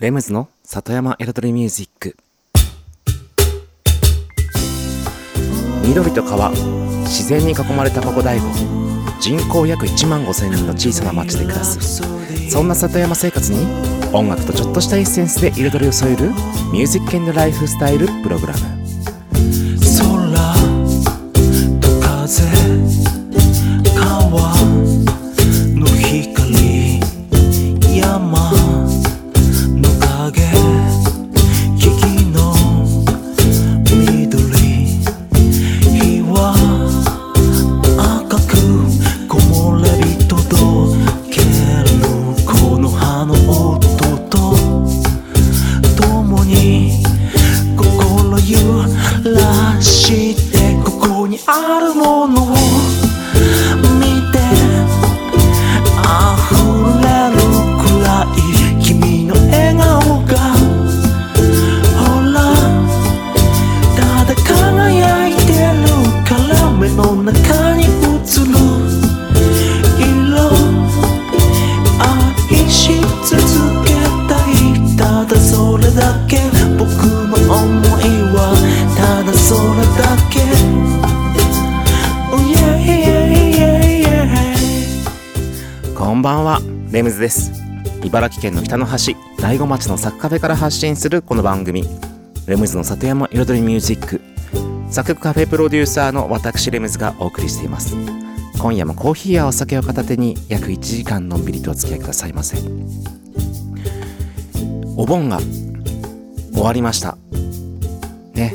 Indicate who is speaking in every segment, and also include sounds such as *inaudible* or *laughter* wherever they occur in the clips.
Speaker 1: レムズの里山彩りミュージック。緑と川自然に囲まれたここ大悟。人口約1万5千人の小さな町で暮らす。そんな里山生活に音楽とちょっとしたエッセンスで彩りを添えるミュージックライフスタイルプログラム。県の北の端大子町のサッカフェから発信するこの番組。レムズの里山彩りミュージック。作曲カフェプロデューサーの私レムズがお送りしています。今夜もコーヒーやお酒を片手に約1時間のんびりとお付き合いくださいませ。お盆が終わりました。ね。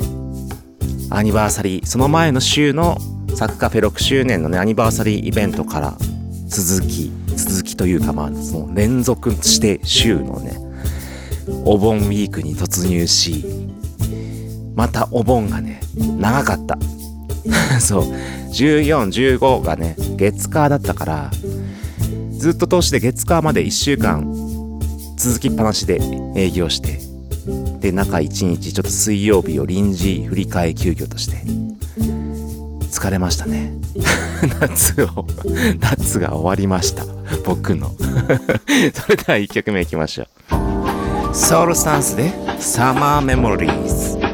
Speaker 1: アニバーサリー。その前の週のサクカフェ6周年のねアニバーサリーイベントから続き。というかまあその連続して週のねお盆ウィークに突入しまたお盆がね長かった。*laughs* そう。1415がね月火だったからずっと通して月火まで1週間続きっぱなしで営業してで中1日ちょっと水曜日を臨時振り替え休業として疲れましたね。*laughs* 夏を夏が終わりました。*laughs* 僕の。*laughs* それでは1曲目いきましょう。ソウルスタンスでサマーメモリーズ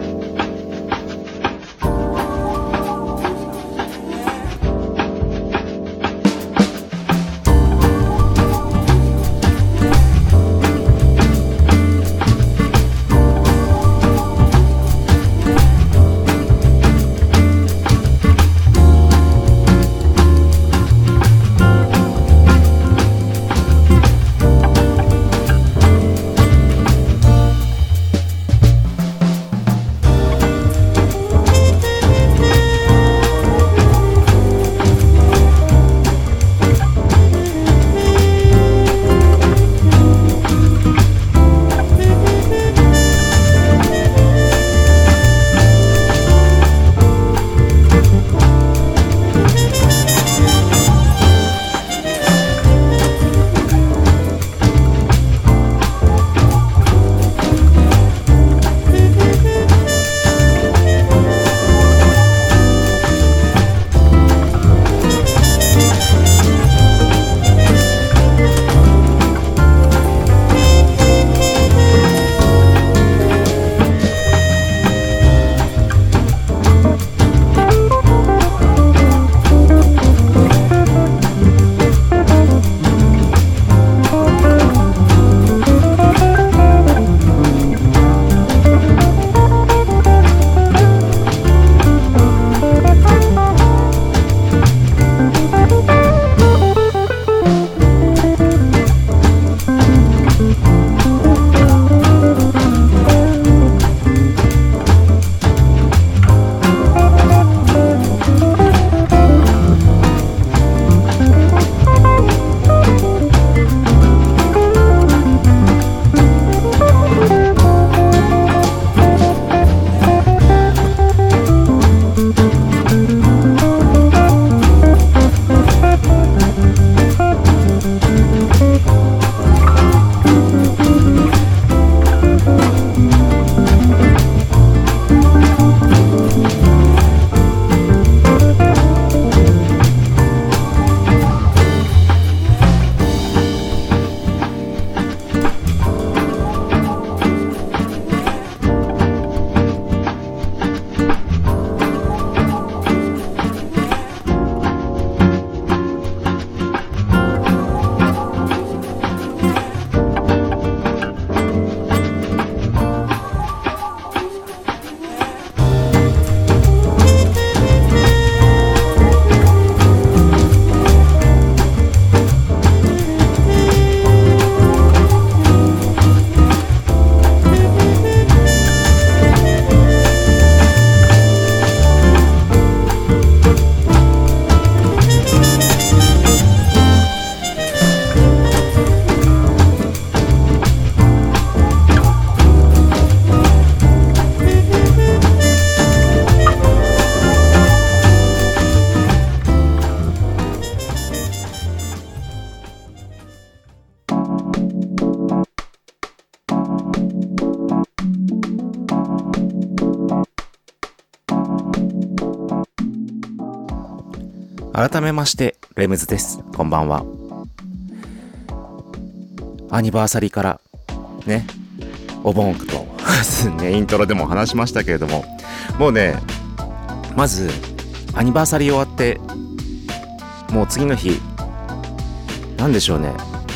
Speaker 1: めましてレムズです。こんばんは。アニバーサリーからねお盆と *laughs* ねイントロでも話しましたけれどももうねまずアニバーサリー終わってもう次の日なんでしょうね。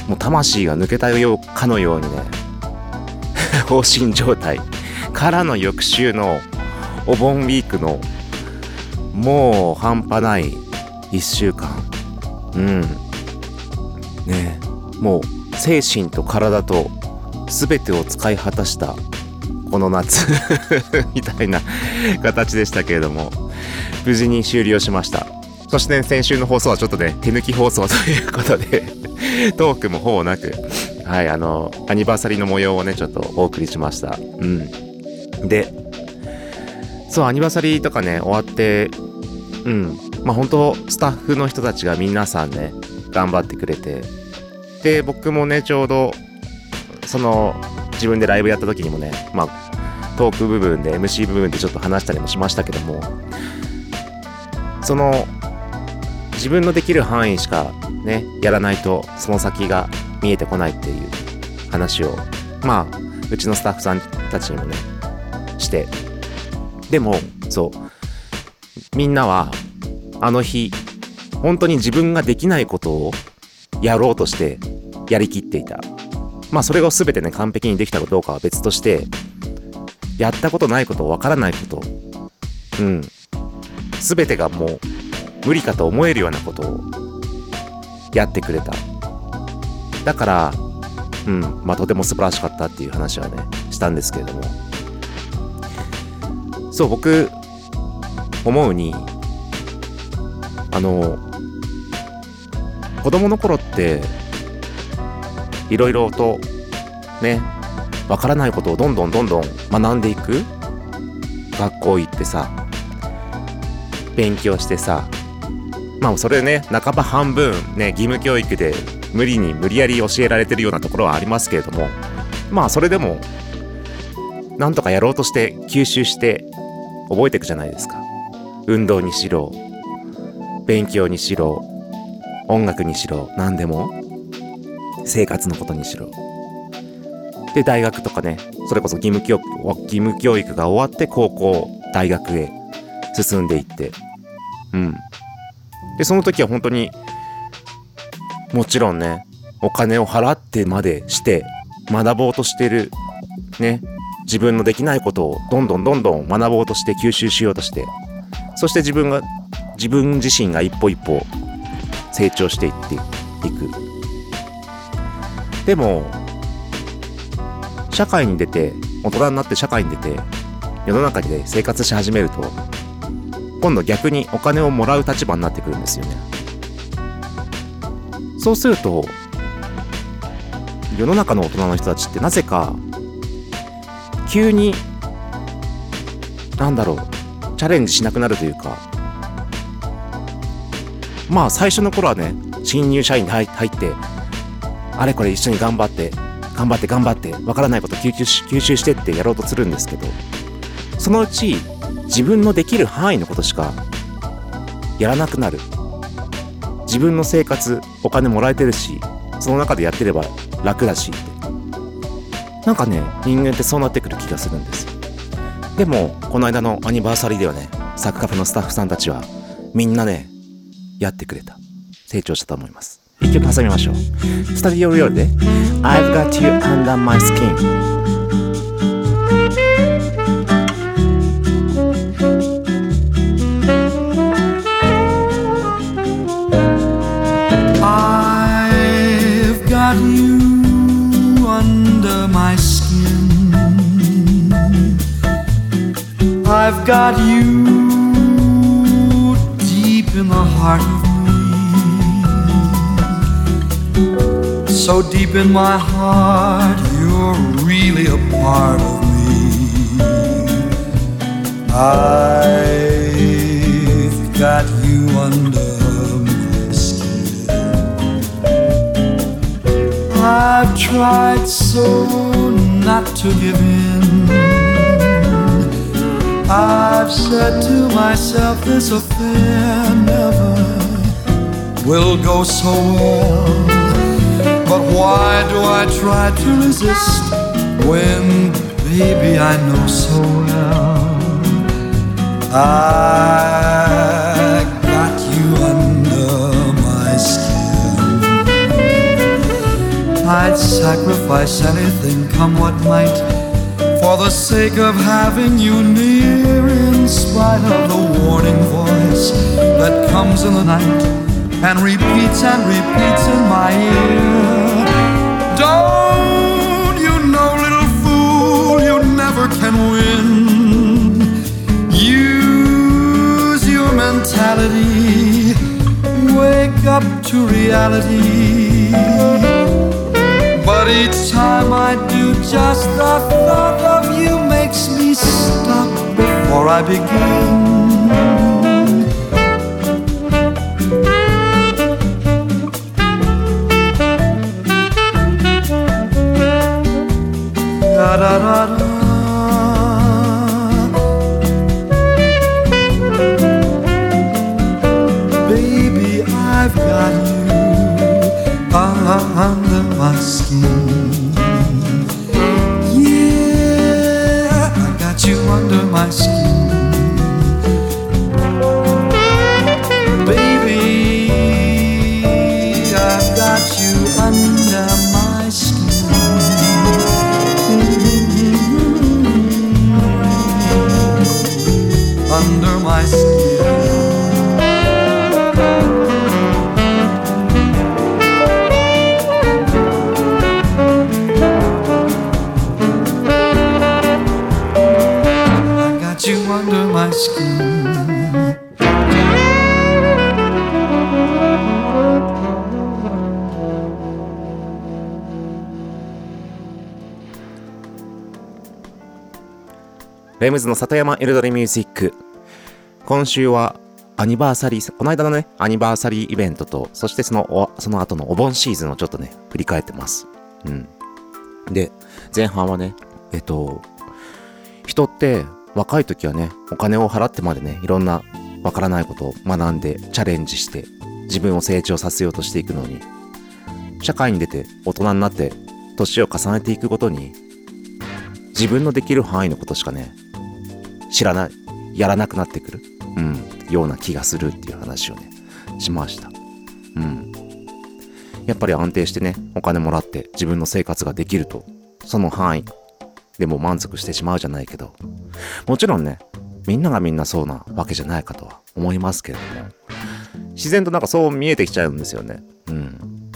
Speaker 1: もう魂が抜けたようかのようにね *laughs* 放心状態からの翌週のお盆ウィークのもう半端ない1週間。うん。ね。もう精神と体と全てを使い果たしたこの夏。*laughs* みたいな形でしたけれども。無事に終了しました。そして、ね、先週の放送はちょっとね手抜き放送ということで *laughs* トークもほぼなく。はいあのアニバーサリーの模様をねちょっとお送りしました。うん。でそうアニバーサリーとかね終わってうん。まあ本当スタッフの人たちが皆さんね頑張ってくれてで僕もねちょうどその自分でライブやった時にもねまあトーク部分で MC 部分でちょっと話したりもしましたけどもその自分のできる範囲しかねやらないとその先が見えてこないっていう話をまあうちのスタッフさんたちにもねしてでもそうみんなはあの日本当に自分ができないことをやろうとしてやりきっていた。まあそれが全てね完璧にできたかどうかは別としてやったことないことわからないことうん。全てがもう無理かと思えるようなことをやってくれた。だからうんまあとても素晴らしかったっていう話はねしたんですけれども。そう僕思うにあの子供の頃っていろいろとねわからないことをどんどんどんどん学んでいく。学校行ってさ勉強してさまあそれね半ば半分ね義務教育で無理に無理やり教えられてるようなところはありますけれどもまあそれでもなんとかやろうとして吸収して覚えていくじゃないですか。運動にしろ勉強にしろ音楽にしろ何でも生活のことにしろ。で大学とかねそれこそ義務教育義務教育が終わって高校大学へ進んでいって。うん。でその時は本当にもちろんねお金を払ってまでして学ぼうとしてるね自分のできないことをどんどんどんどん学ぼうとして吸収しようとしてそして自分が自分自身が一歩一歩成長していっていく。でも社会に出て大人になって社会に出て世の中で生活し始めると今度逆にお金をもらう立場になってくるんですよね。そうすると世の中の大人の人たちってなぜか急になんだろうチャレンジしなくなるというかまあ最初の頃はね新入社員に入ってあれこれ一緒に頑張って頑張って頑張ってわからないこと吸収し吸収してってやろうとするんですけどそのうち自分のできる範囲のことしかやらなくなる。自分の生活お金もらえてるしその中でやってれば楽だしって。なんかね人間ってそうなってくる気がするんです。でもこの間のアニバーサリーではねサクカフェのスタッフさんたちはみんなねやってくれた。成長したと思います。一曲挟みましょう。スタディオリオルで I've got you under my skin
Speaker 2: deep in my heart, you're really a part of me. I've got you under my skin. I've tried so not to give in. I've said to myself, this affair never will go so well. But why do I try to resist when, baby, I know so well I got you under my skin? I'd sacrifice anything, come what might, for the sake of having you near, in spite of the warning voice that comes in the night and repeats and repeats in my ear. Don't you know, little fool, you never can win. Use your mentality, wake up to reality. But each time I do, just the thought of you makes me stop before I begin.
Speaker 1: レムズの里山エルドレミュージック。今週はアニバーサリー、この間のね、アニバーサリーイベントと、そしてそのお、その後のお盆シーズンをちょっとね、振り返ってます。うん。で、前半はね、えっと、人って若い時はね、お金を払ってまでね、いろんなわからないことを学んで、チャレンジして、自分を成長させようとしていくのに、社会に出て大人になって、年を重ねていくごとに、自分のできる範囲のことしかね、知らない、やらなくなってくる、うん、ような気がするっていう話をね、しました。うん。やっぱり安定してね、お金もらって自分の生活ができると、その範囲でも満足してしまうじゃないけど、もちろんね、みんながみんなそうなわけじゃないかとは思いますけれども、自然となんかそう見えてきちゃうんですよね。うん。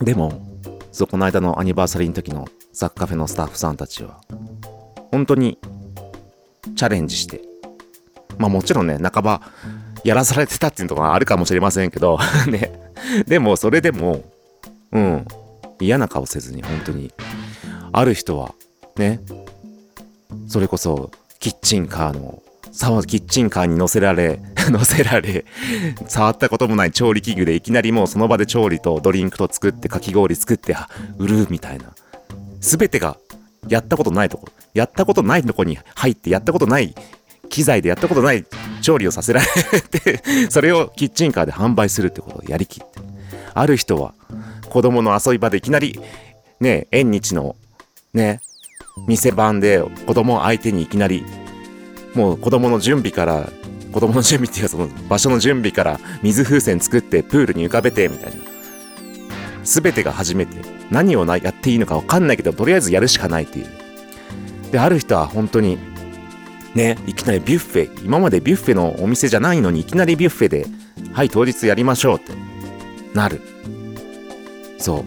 Speaker 1: でも、そう、この間のアニバーサリーの時のザッカフェのスタッフさんたちは、本当にチャレンジして、まあもちろんね、半ばやらされてたっていうのがあるかもしれませんけど、*laughs* ね、でもそれでも、うん、嫌な顔せずに本当に、ある人は、ね、それこそキッチンカーの、キッチンカーに乗せられ、*laughs* 乗せられ、触ったこともない調理器具でいきなりもうその場で調理とドリンクと作ってかき氷作って売るみたいな。すべてがやったことないとこ、やったことないとこに入ってやったことない機材でやったことない調理をさせられて、*laughs* それをキッチンカーで販売するってことをやりきって。ある人は子供の遊び場でいきなりね、縁日のね、店番で子供相手にいきなりもう子供の準備から子供の準備っていうかその場所の準備から水風船作ってプールに浮かべてみたいな。全てが初めて何をやっていいのか分かんないけどとりあえずやるしかないっていう。である人は本当にねいきなりビュッフェ今までビュッフェのお店じゃないのにいきなりビュッフェではい当日やりましょうってなる。そう。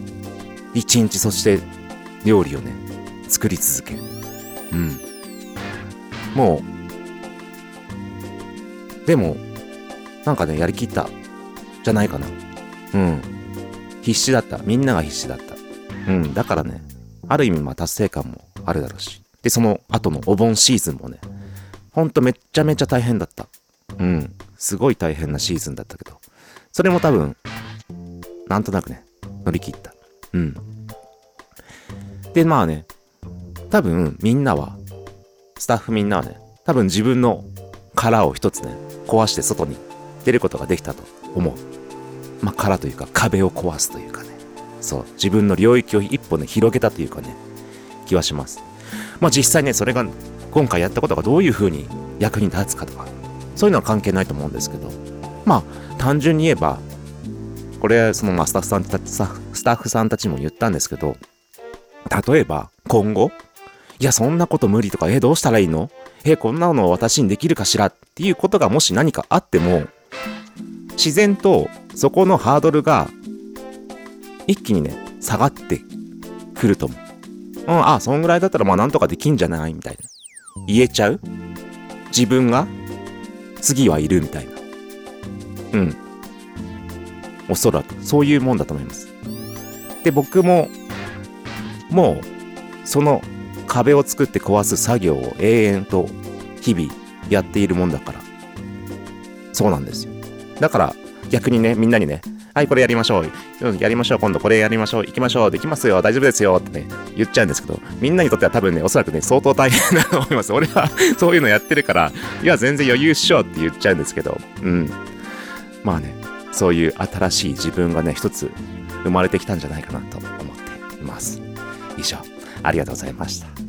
Speaker 1: 一日そして料理をね作り続ける。うん。もうでもなんかねやりきった。じゃないかな。うん。必死だった。みんなが必死だった。うん。だからねある意味まあ達成感もあるだろうし。でその後のお盆シーズンもねほんとめっちゃめちゃ大変だった。うん。すごい大変なシーズンだったけど。それも多分なんとなくね乗り切った。うん。でまあね多分みんなはスタッフみんなはね多分自分の殻を一つね壊して外に出ることができたと思う
Speaker 3: まあ、殻というか壁を壊すというかね。そう。自分の領域を一歩ね広げたというかね。気はします。まあ実際ねそれが今回やったことがどういうふうに役に立つかとか。そういうのは関係ないと思うんですけど。まあ単純に言えばこれそのまあスタッフさんたちスタッフさんたちも言ったんですけど。例えば今後いやそんなこと無理とかえどうしたらいいの？えこんなの私にできるかしら？っていうことがもし何かあっても自然とそこのハードルが一気にね下がってくると思う。うん、あ、そんぐらいだったらまあなんとかできんじゃないみたいな。言えちゃう？自分が？次はいるみたいな。うん。おそらくそういうもんだと思います。で、僕ももうその壁を作って壊す作業を永遠と日々やっているもんだから。そうなんですよ。だから逆にね、みんなにね、はい、これやりましょう。やりましょう。今度これやりましょう。行きましょう。できますよ。大丈夫ですよ。ってね、言っちゃうんですけど、みんなにとっては多分ね、おそらくね、相当大変だと思います。俺は *laughs* そういうのやってるから、いや、全然余裕っしょって言っちゃうんですけど、うん。まあね、そういう新しい自分がね、一つ生まれてきたんじゃないかなと思っています。以上、ありがとうございました。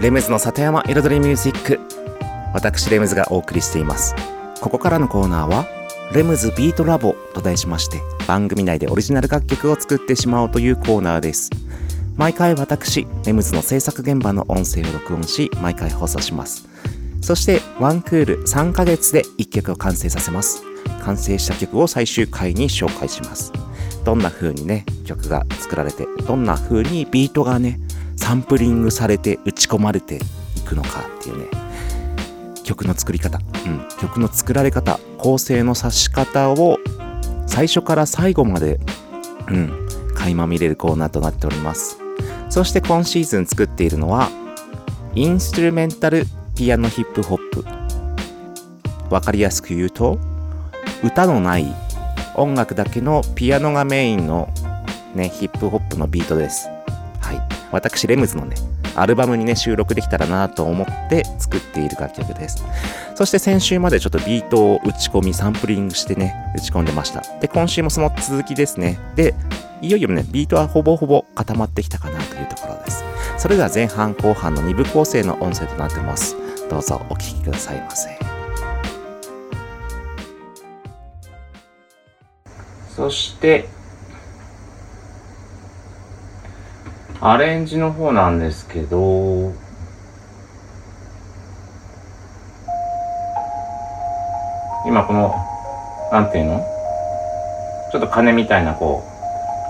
Speaker 3: レムズの里山彩りミュージック。
Speaker 1: 私レムズがお送りしています。ここからのコーナーはレムズビートラボと題しまして番組内でオリジナル楽曲を作ってしまおうというコーナーです。毎回私レムズの制作現場の音声を録音し毎回放送します。そしてワンクール3ヶ月で1曲を完成させます。完成した曲を最終回に紹介します。どんな風にね曲が作られてどんな風にビートがねサンプリングされて打ち込まれていくのかっていうね。曲の作り方、うん、曲の作られ方構成の指し方を最初から最後まで、うん、垣間見れるコーナーとなっております。そして今シーズン作っているのはインストゥルメンタルピアノヒップホップ。わかりやすく言うと歌のない音楽だけのピアノがメインのねヒップホップのビートです。私レムズのねアルバムにね収録できたらなと思って作っている楽曲です。そして先週までちょっとビートを打ち込みサンプリングしてね打ち込んでました。で今週もその続きですね。でいよいよねビートはほぼほぼ固まってきたかなというところです。それでは前半後半の2部構成の音声となってます。どうぞお聴きくださいませ。そしてアレンジの方なんですけど。今このなんていうの？ちょっと鐘みたいなこ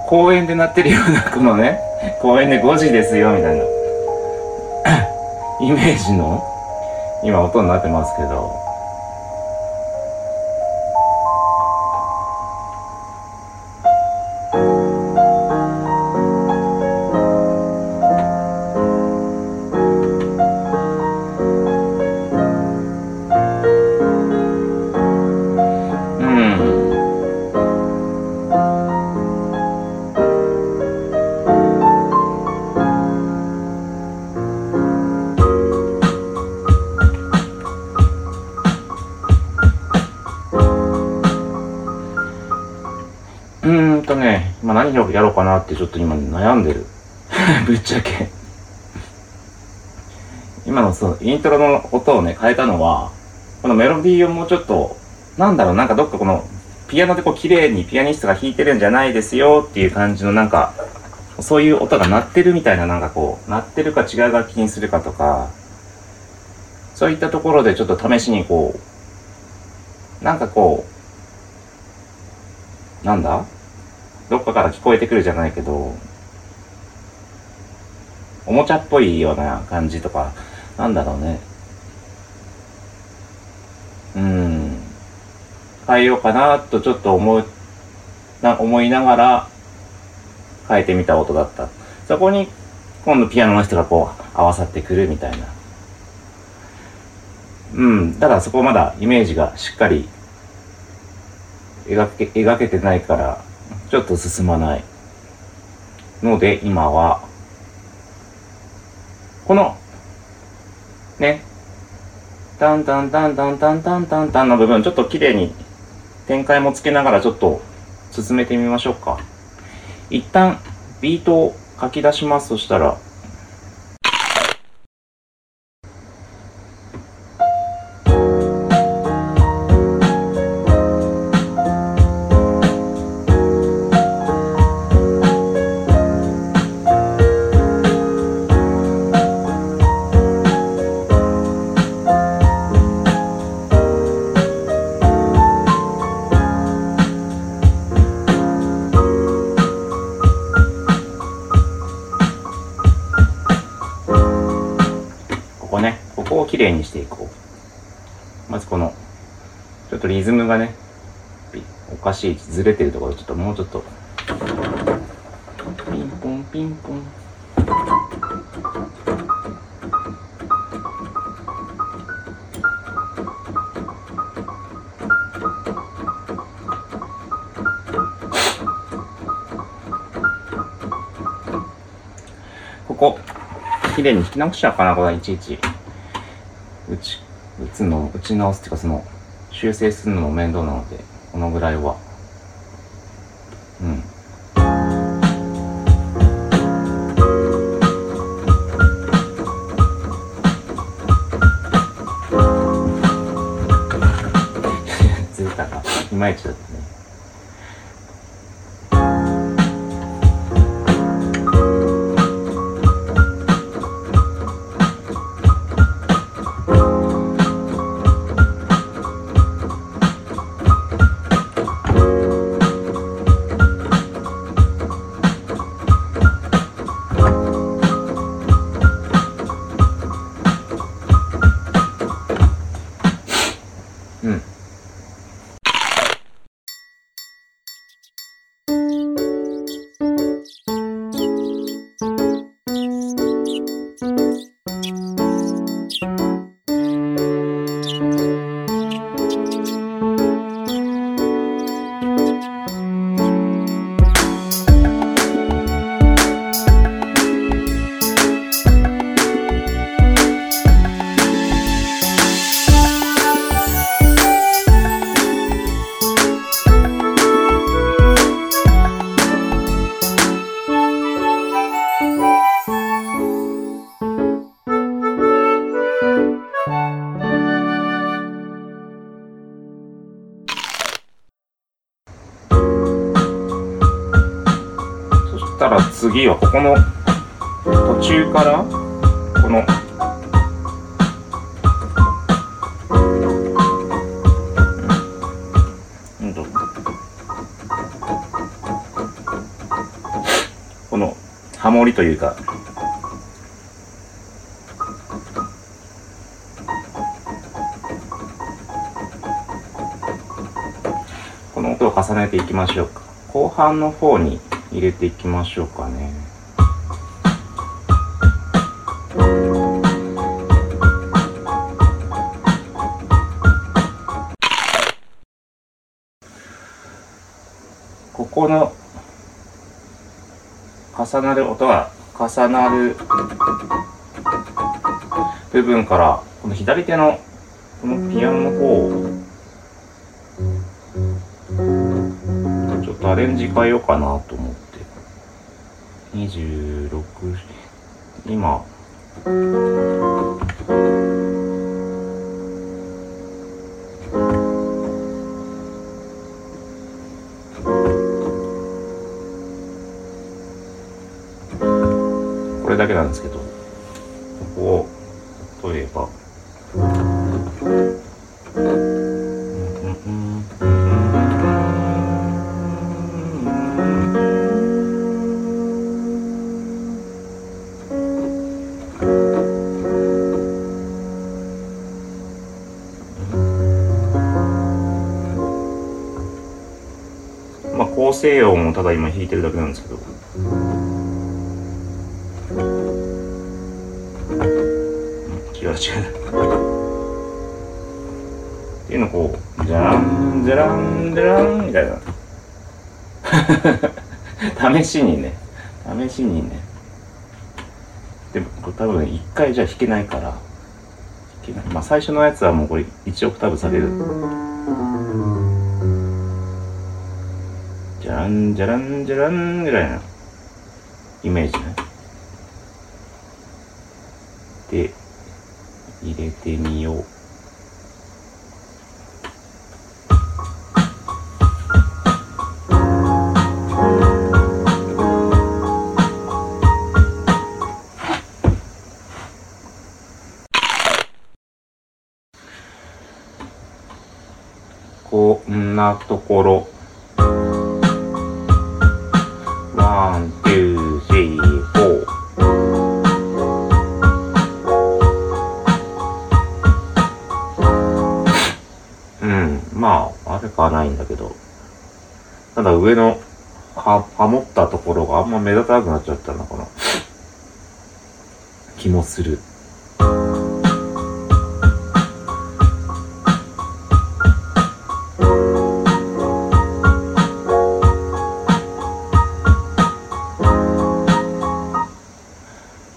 Speaker 1: う公園で鳴ってるようなこのね公園で5時ですよみたいな。*coughs* イメージの今音になってますけど。ってちょっと今悩んでる。*laughs* ぶっちゃけ。今のそのイントロの音をね、変えたのは、このメロディーをもうちょっと、なんだろう、なんかどっかこの、ピアノでこう綺麗にピアニストが弾いてるんじゃないですよっていう感じのなんか、そういう音が鳴ってるみたいななんかこう、鳴ってるか違う楽器にするかとか、そういったところでちょっと試しにこう、なんかこう、なんだから聞こえてくるじゃないけど、おもちゃっぽいような感じとか、なんだろうね。うん。変えようかなとちょっと思う、な、思いながら変えてみた音だった。そこに今度ピアノの人がこう合わさってくるみたいな。うん。ただそこまだイメージがしっかり描け描けてないからちょっと進まないので今はこのねタンタンタンタンタンタンタンタンの部分ちょっと綺麗に展開もつけながらちょっと進めてみましょうか。一旦ビートを書き出しますそしたらずれてるところちょっともうちょっと。ピンポンピンポン。ここ綺麗に弾き直しちゃうかなこれいちいち。打ち打つの打ち直すっていうかその修正するのも面倒なのでこのぐらいは。ら次はここの途中からこのこのハモリというかこの音を重ねていきましょうか。後半の方に入れていきましょうかね。ここの重なる音が重なる部分からこの左手のこのピアノの方をちょっとアレンジ変えようかなと思まあ構成音をただ今弾いてるだけなんですけど。うん違うっていうのこうじゃらんじゃらんじゃらんみたいな。*laughs* 試しにね。試しにね。でもこれ多分一回じゃ弾けないから。まあ最初のやつはもうこれ1オクターブ下げる。じゃらんじゃらんじゃらんぐらいなイメージね。で入れてみよう。こんなところ。上の、は、ハモったところがあんま目立たなくなっちゃったのかな。気もする。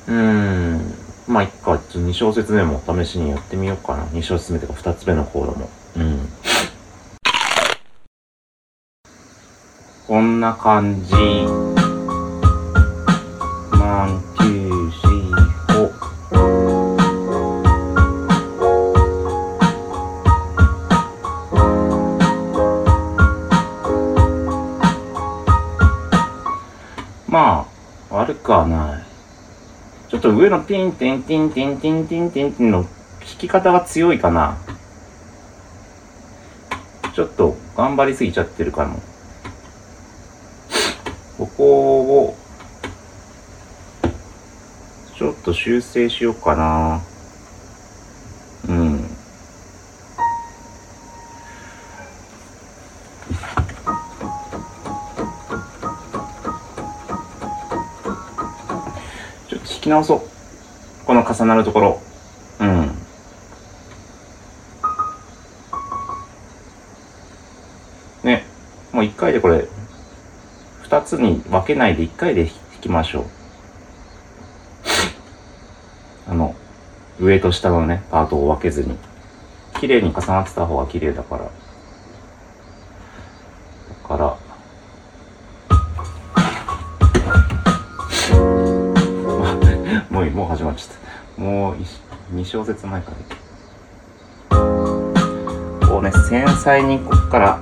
Speaker 1: うん。まあ、いっか。ちょ2小節目も試しにやってみようかな。2小節目とか2つ目のコードも。こんな感じ。 One, two,まあ、悪くはない。ちょっと上のテンティンティンティンティンティンティンティンの弾き方が強いかな。ちょっと頑張りすぎちゃってるかも。ここを、ちょっと修正しようかな。うん。ちょっと弾き直そう。この重なるところ。うん。ね。もう一回でこれ、二つに分けないで一回で弾きましょう。あの、上と下のね、パートを分けずに。綺麗に重なってた方が綺麗だから。だから、*laughs* もういい、もう始まっちゃった。もう2小節前から。こうね、繊細にこっから、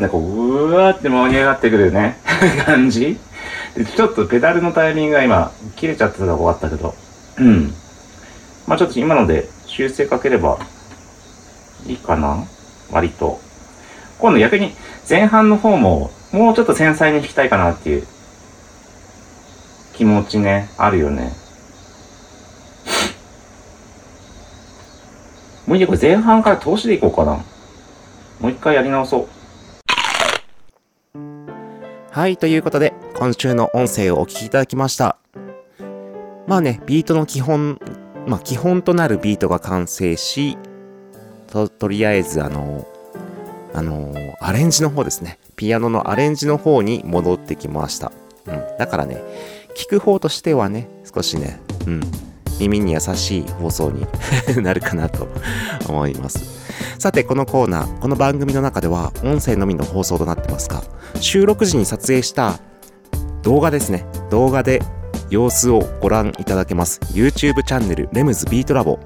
Speaker 1: ちょっとね、こう、うわーって盛り上がってくるね、*laughs* 感じ。でちょっとペダルのタイミングが今、切れちゃってたとこあったけど、うん。まあちょっと今ので修正かければいいかな割と。今度逆に前半の方も、もうちょっと繊細に弾きたいかなっていう気持ちね、あるよね。もういいや、これ前半から通しでいこうかな。もう一回やり直そう。はい、ということで、今週の音声をお聞きいただきました。まあね、ビートの基本、まあ基本となるビートが完成し、と、とりあえずあの、あのアレンジの方ですね。ピアノのアレンジの方に戻ってきました。うん。だからね、聞く方としてはね、少しね、うん。耳に優しい放送に *laughs* なるかなと思います。さて、このコーナー、この番組の中では音声のみの放送となってますが、収録時に撮影した動画ですね。動画で様子をご覧いただけます。YouTube チャンネル、レムズビートラボ。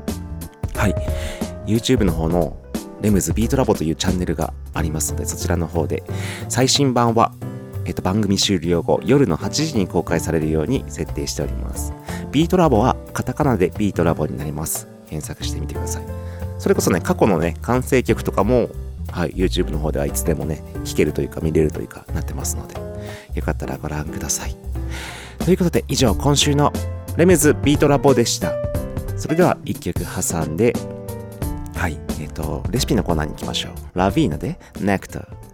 Speaker 1: はい。YouTube の方のレムズビートラボというチャンネルがありますので、そちらの方で最新版は、えっと、番組終了後、夜の8時に公開されるように設定しております。ビートラボはカタカナでビートラボになります。検索してみてください。それこそね、過去のね、完成曲とかも、はい、YouTube の方ではいつでもね、聴けるというか見れるというかなってますので、よかったらご覧ください。ということで、以上、今週のレメズビートラボでした。それでは、1曲挟んで、はい、えっ、と、レシピのコーナーに行きましょう。ラビーナで、ネクター。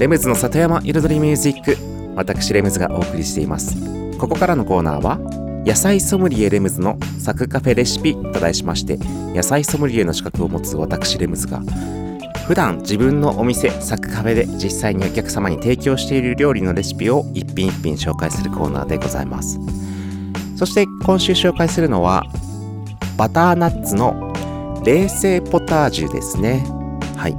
Speaker 1: レムズの里山彩りミュージック私レムズがお送りしています。ここからのコーナーは野菜ソムリエレムズのサクカフェレシピと題しまして野菜ソムリエの資格を持つ私レムズが普段自分のお店サクカフェで実際にお客様に提供している料理のレシピを一品一品紹介するコーナーでございます。そして今週紹介するのはバターナッツの冷製ポタージュですね。はい。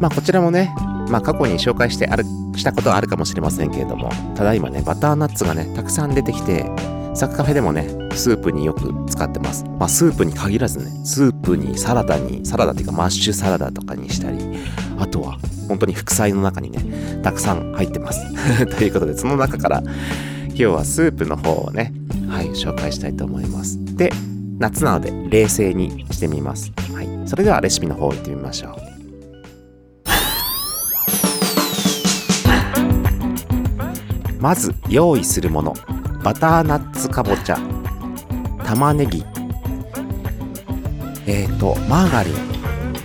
Speaker 1: まあこちらもねまあ過去に紹介してあるしたことはあるかもしれませんけれどもただいまねバターナッツがねたくさん出てきてサクカフェでもねスープによく使ってます。まあスープに限らずねスープにサラダにサラダっていうかマッシュサラダとかにしたりあとは本当に副菜の中にねたくさん入ってます。*laughs* ということでその中から今日はスープの方をねはい紹介したいと思います。で夏なので冷静にしてみます。はい。それではレシピの方行ってみましょう。まず用意するもの。バターナッツかぼちゃ。玉ねぎ。えーとマーガリ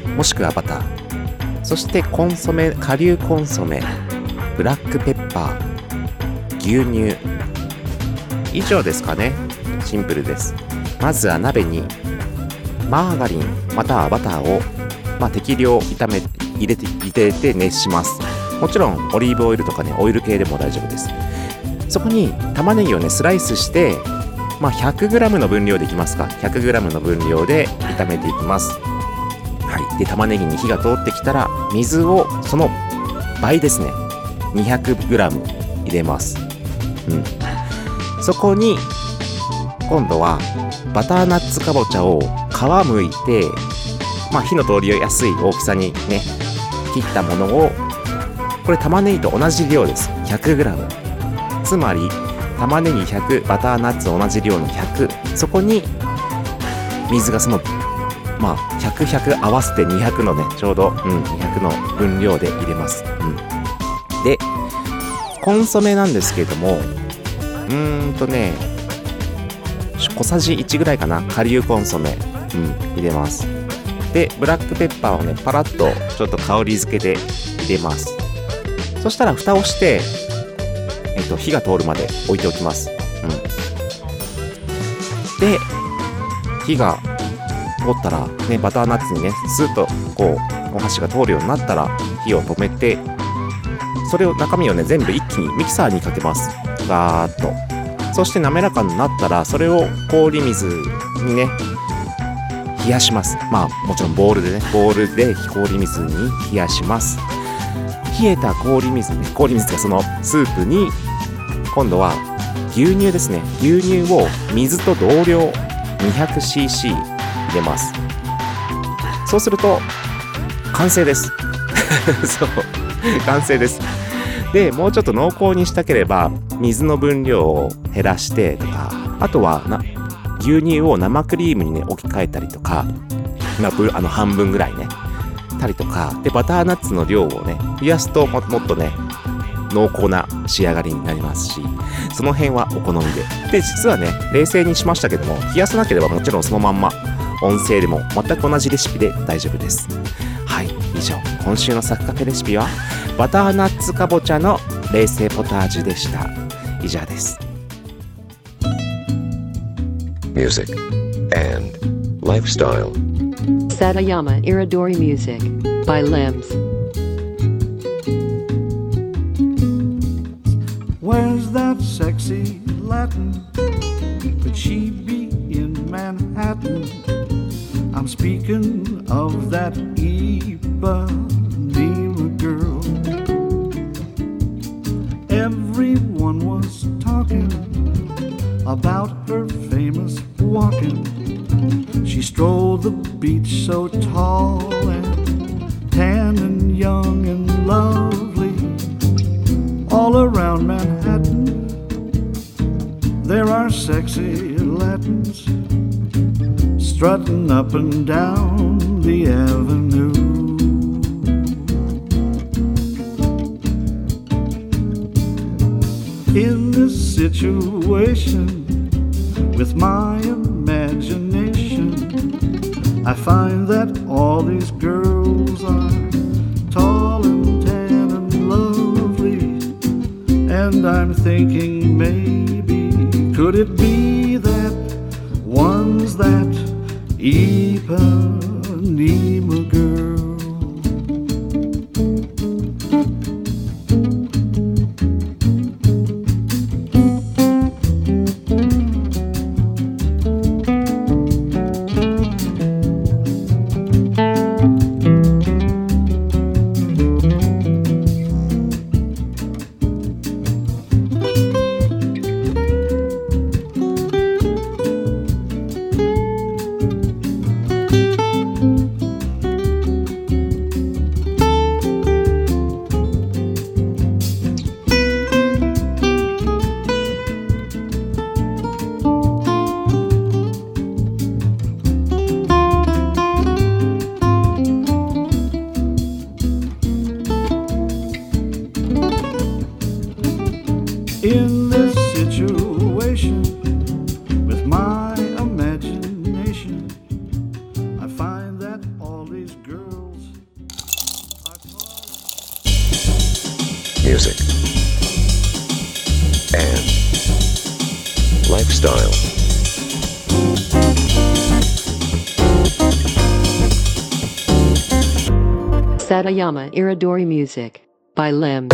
Speaker 1: ン。もしくはバター。そしてコンソメ顆粒コンソメ。ブラックペッパー。牛乳。以上ですかね。シンプルです。まずは鍋にマーガリンまたはバターを、まあ、適量炒め入れて入れて熱します。もちろんオリーブオイルとかねオイル系でも大丈夫です。そこに玉ねぎをねスライスしてまあ 100g の分量でいきますか。100g の分量で炒めていきます。はい。で玉ねぎに火が通ってきたら水をその倍ですね。200g 入れます。うん。そこに今度はバターナッツかぼちゃを皮むいてまあ火の通りやすい大きさにね切ったものをこれ玉ねぎと同じ量です。100g つまり玉ねぎ100バターナッツ同じ量の100そこに水がそのまあ100100合わせて200のねちょうど、うん、200の分量で入れます、うん、でコンソメなんですけれどもうーんとね小さじ1ぐらいかな。顆粒コンソメ、うん、入れます。でブラックペッパーをねパラッとちょっと香り付けで入れます。そしたら蓋をしてえっと、火が通るまで置いておきます。うん。で、火が通ったら、ね、バターナッツにね、スーッとこう、お箸が通るようになったら、火を止めて、それを、中身をね、全部一気にミキサーにかけます。ガーッと。そして滑らかになったら、それを氷水にね、冷やします。まあ、もちろんボウルでね、ボウルで氷水に冷やします。冷えた氷水ね。氷水がそのスープに今度は牛乳ですね。牛乳を水と同量 200cc 入れます。そうすると完成です。*laughs* そう。完成です。でもうちょっと濃厚にしたければ水の分量を減らしてとかあとはな牛乳を生クリームにね置き換えたりとか、まあ、あの半分ぐらいね。たりとかでバターナッツの量をね増やすとももっとね濃厚な仕上がりになりますしその辺はお好みで。で実はね冷静にしましたけども冷やさなければもちろんそのまんま音声でも全く同じレシピで大丈夫です。はい以上今週のサクカフェレシピはバターナッツかぼちゃの冷製ポタージュでした。以上です。
Speaker 4: Music, and lifestyle.
Speaker 5: Satayama Iridori Music by Limbs.
Speaker 6: Where's that sexy Latin? Could she be in Manhattan? I'm speaking of that Ipanema girl. Everyone was talking about her famous walking. She strolled the beach so tall and tan and young and lovely all around Manhattan. There are sexy Latins strutting up and down the avenue. In this situation, with my I find that all these girls are tall and tan and lovely, and I'm thinking maybe could it be that one's that Ipanema girl?
Speaker 5: Yama Iridori Music by Limbs.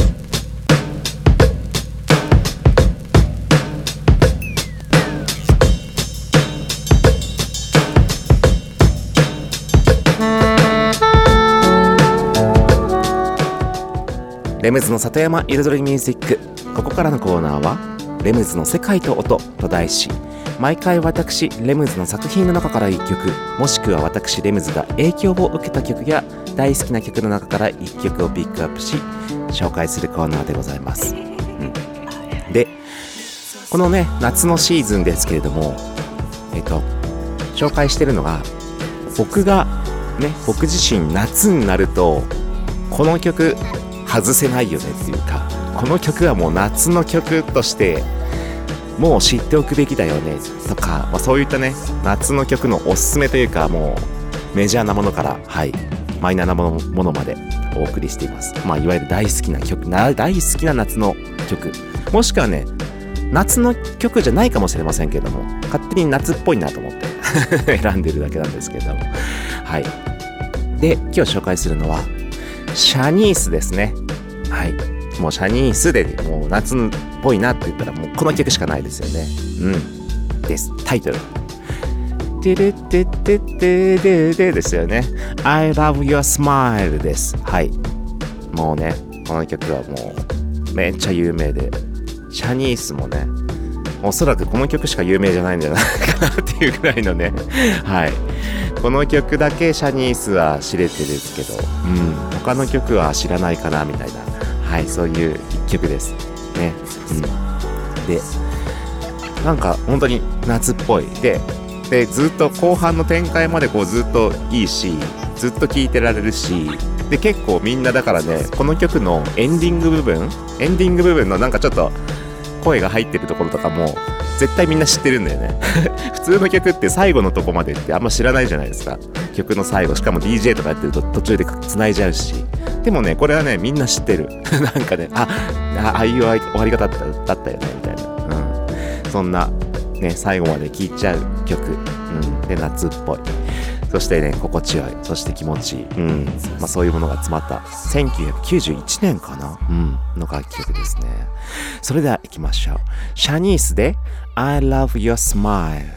Speaker 1: レムズの里山彩りミュージックここからのコーナーは「レムズの世界と音」と題し毎回私レムズの作品の中から1曲もしくは私レムズが影響を受けた曲や大好きな曲の中から1曲をピックアップし紹介するコーナーでございます、うん、でこのね夏のシーズンですけれどもえっと紹介してるのが僕がね僕自身夏になるとこの曲外せないよねっていうかこの曲はもう夏の曲としてもう知っておくべきだよねとか、まあ、そういったね夏の曲のおすすめというかもうメジャーなものからはいマイナーなものものまでお送りしていますまあいわゆる大好きな曲大好きな夏の曲もしくはね夏の曲じゃないかもしれませんけども勝手に夏っぽいなと思って *laughs* 選んでるだけなんですけどもはいで今日紹介するのはシャニースですね。はい。もうシャニースでもう夏っぽいなって言ったらもうこの曲しかないですよね。うん。です。タイトル。てれてててててですよね。I love your smile です。はい。もうね、この曲はもうめっちゃ有名で、シャニースもね、おそらくこの曲しか有名じゃないんじゃないかなっていうぐらいのね、*laughs* はい。この曲だけシャニースは知れてるけど、うん、他の曲は知らないかなみたいな、はい、そういう一曲です。ね。うん。で、なんか本当に夏っぽい。で、で、ずっと後半の展開までこうずっといいし、ずっと聴いてられるし、で、結構みんなだからね、この曲のエンディング部分、エンディング部分のなんかちょっと声が入ってるところとかも、絶対みんな知ってるんだよね *laughs* 普通の曲って最後のとこまでってあんま知らないじゃないですか曲の最後しかも DJ とかやってると途中で繋いじゃうし。でもねこれはねみんな知ってる。*laughs* なんかねあああいう終わり方だっただったよねみたいな、うん、そんなね最後まで聴いちゃう曲、うん、で夏っぽい。そしてね心地よい。そして気持ちいい、うん。まあ、そういうものが詰まった。1991年かな、うん、の楽曲ですね。それでは行きましょう。シャニースで I love your smile「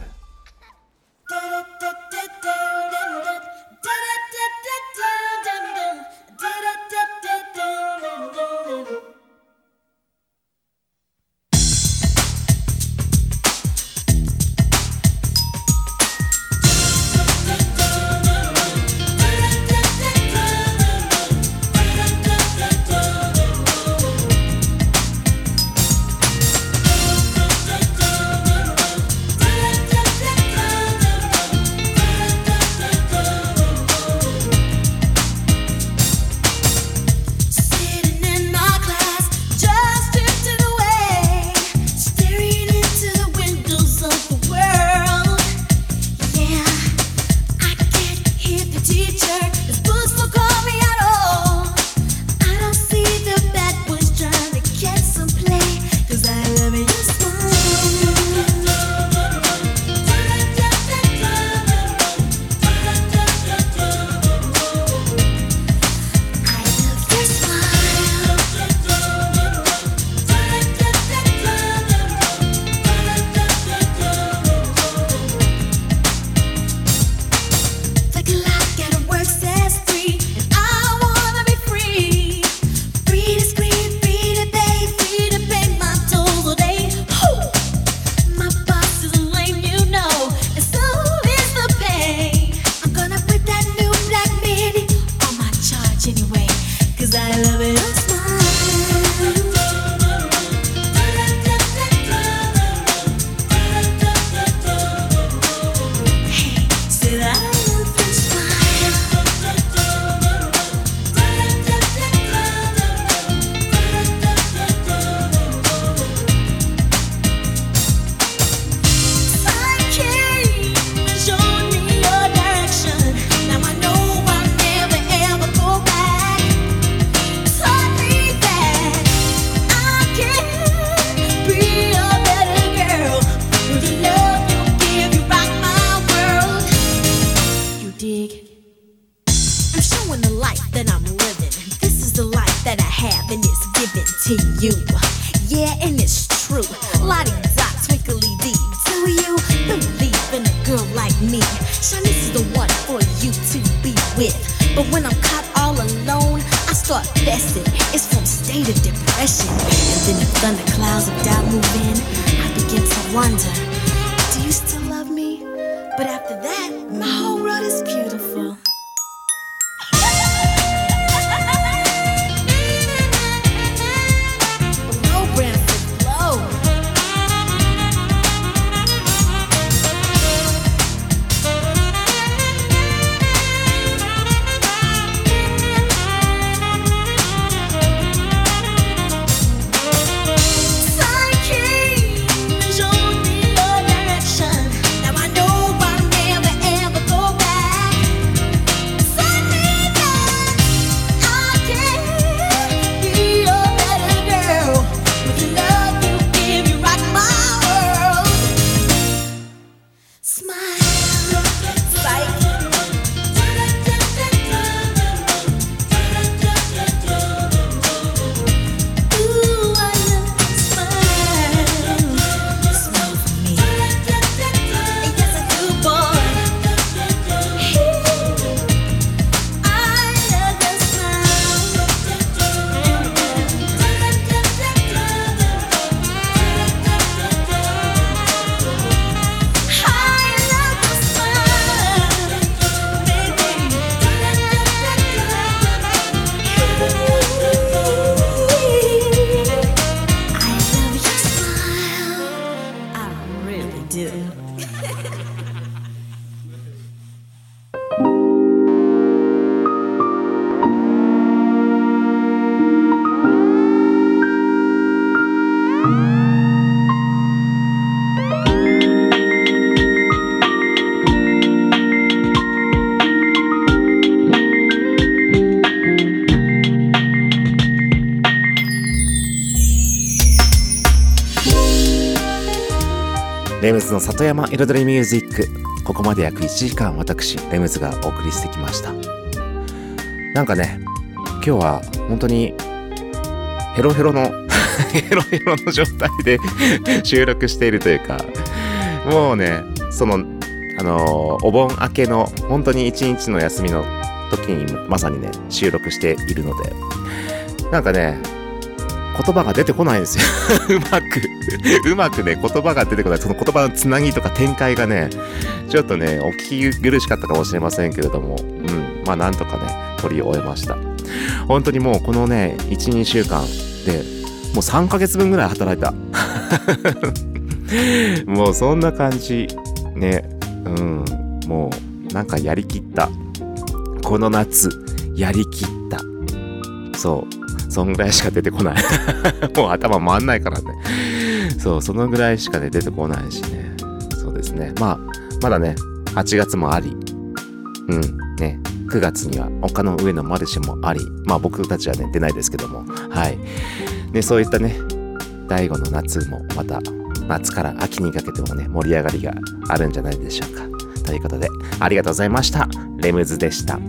Speaker 1: レムズの里山彩りミュージック。ここまで約1時間私レムズがお送りしてきました。なんかね今日は本当にヘロヘロの *laughs* ヘロヘロの状態で *laughs* 収録しているというかもうねそのあのーお盆明けの本当に一日の休みの時にまさにね収録しているので。なんかね言葉が出てこないんですよ。*laughs* うまく。うまくね言葉が出てこない。その言葉のつなぎとか展開がねちょっとねお聞き苦しかったかもしれませんけれども。うん。まあなんとかね取り終えました。本当にもうこのね12週間でもう3ヶ月分ぐらい働いた。*laughs* もうそんな感じね。うん。もうなんかやりきった。この夏やりきった。そう。そんぐらいしか出てこない。*laughs* もう頭回んないからね。そうそのぐらいしかね出てこないしね。そうですね。まあまだね8月もあり。うんね。9月には丘の上のマルシェもあり。まあ僕たちはね出ないですけども。はい。ねそういったね第5の夏もまた夏から秋にかけてもね盛り上がりがあるんじゃないでしょうか。ということでありがとうございました。レムズでした。